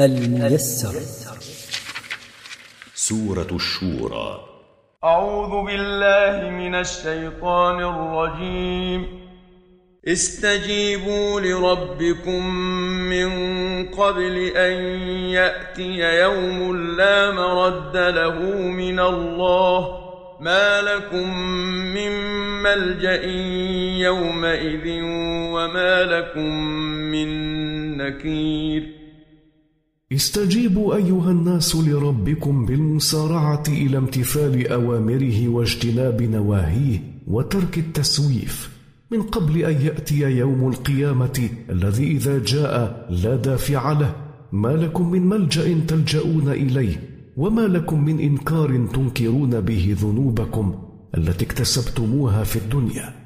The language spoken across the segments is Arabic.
الميسر. سورة الشورى. أعوذ بالله من الشيطان الرجيم. استجيبوا لربكم من قبل أن يأتي يوم لا مرد له من الله. ما لكم من ملجأ يومئذ وما لكم من نكير. استجيبوا أيها الناس لربكم بالمسارعة إلى امتثال أوامره واجتناب نواهيه وترك التسويف من قبل أن يأتي يوم القيامة الذي إذا جاء لا دافع له. ما لكم من ملجأ تلجؤون إليه وما لكم من إنكار تنكرون به ذنوبكم التي اكتسبتموها في الدنيا.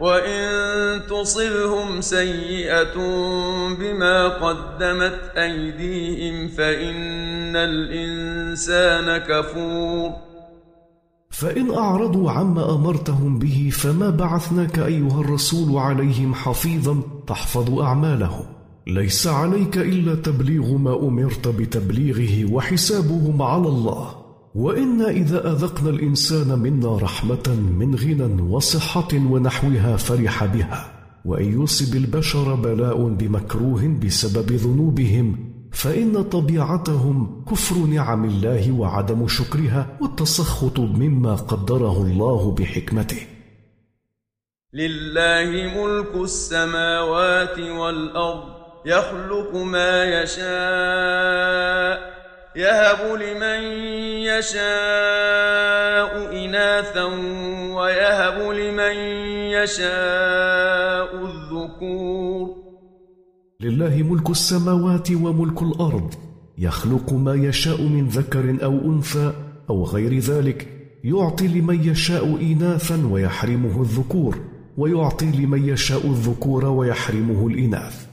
وإن تصبهم سيئة بما قدمت أيديهم فإن الإنسان كفور فإن أعرضوا عما أمرتهم به فما بعثناك أيها الرسول عليهم حفيظا تحفظ أعمالهم ليس عليك إلا تبليغ ما أمرت بتبليغه وحسابهم على الله وإنا إذا أذقنا الإنسان منا رحمة من غنى وصحة ونحوها فرح بها وإن يصب البشر بلاء بمكروه بسبب ذنوبهم فإن طبيعتهم كفر نعم الله وعدم شكرها والتسخط مما قدره الله بحكمته. لله ملك السماوات والأرض يخلق ما يشاء يهب لمن يشاء إناثا ويهب لمن يشاء الذكور. لله ملك السماوات وملك الأرض. يخلق ما يشاء من ذكر أو أنثى أو غير ذلك. يعطي لمن يشاء إناثا ويحرمه الذكور. ويعطي لمن يشاء الذكور ويحرمه الإناث.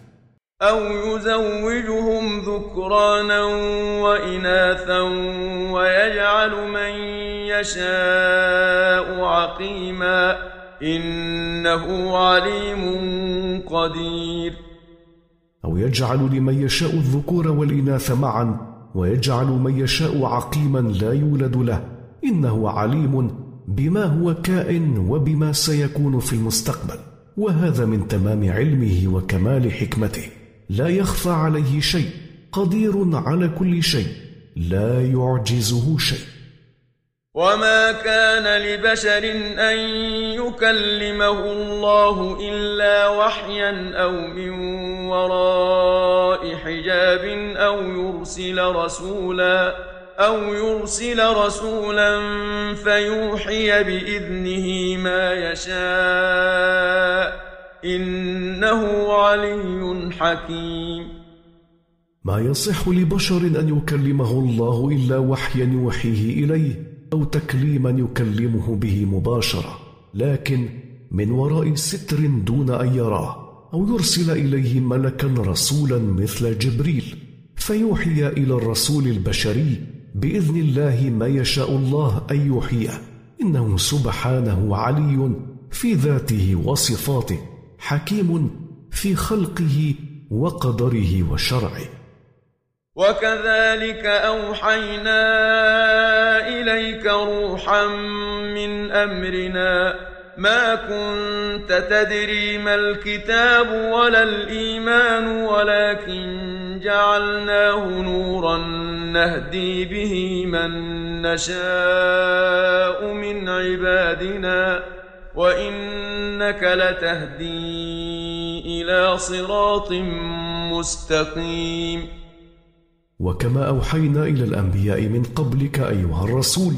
أو يزوجهم ذكرانا وإناثا ويجعل من يشاء عقيما إنه عليم قدير. أو يجعل لمن يشاء الذكور والإناث معا ويجعل من يشاء عقيما لا يولد له. إنه عليم بما هو كائن وبما سيكون في المستقبل. وهذا من تمام علمه وكمال حكمته. لا يخفى عليه شيء قدير على كل شيء لا يعجزه شيء. وما كان لبشر أن يكلمه الله إلا وحيا أو من وراء حجاب أو يرسل رسولا أو يرسل رسولا فيوحي بإذنه ما يشاء. إنه علي حكيم. ما يصح لبشر أن يكلمه الله إلا وحيا يوحيه إليه أو تكليما يكلمه به مباشرة لكن من وراء ستر دون أن يراه أو يرسل إليه ملكا رسولا مثل جبريل فيوحي إلى الرسول البشري بإذن الله ما يشاء الله أن يوحيه إنه سبحانه علي في ذاته وصفاته. حكيم في خلقه وقدره وشرعه. وكذلك أوحينا إليك روحا من أمرنا. ما كنت تدري ما الكتاب ولا الإيمان ولكن جعلناه نورا نهدي به من نشاء من عبادنا. وانك لتهدي إلى صراط مستقيم. وكما اوحينا إلى الانبياء من قبلك ايها الرسول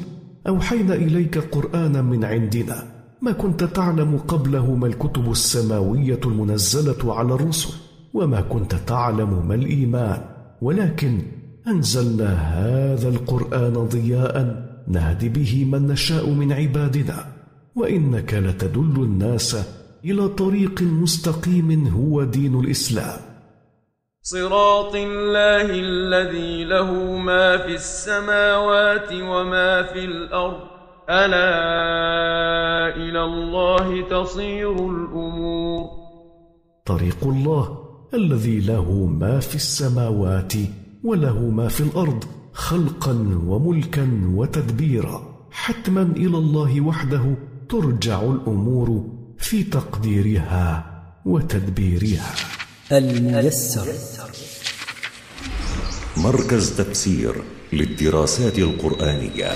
اوحينا اليك قرانا من عندنا ما كنت تعلم قبله ما الكتب السماويه المنزله على الرسل وما كنت تعلم ما الايمان. ولكن انزلنا هذا القران ضياء نهدي به من نشاء من عبادنا. وإنك لتدل الناس إلى طريق مستقيم هو دين الإسلام. صراط الله الذي له ما في السماوات وما في الأرض. ألا إلى الله تصير الأمور. طريق الله الذي له ما في السماوات وله ما في الأرض خلقا وملكا وتدبيرا حتما إلى الله وحده ترجع الأمور في تقديرها وتدبيرها. الميسر. مركز تفسير للدراسات القرآنية.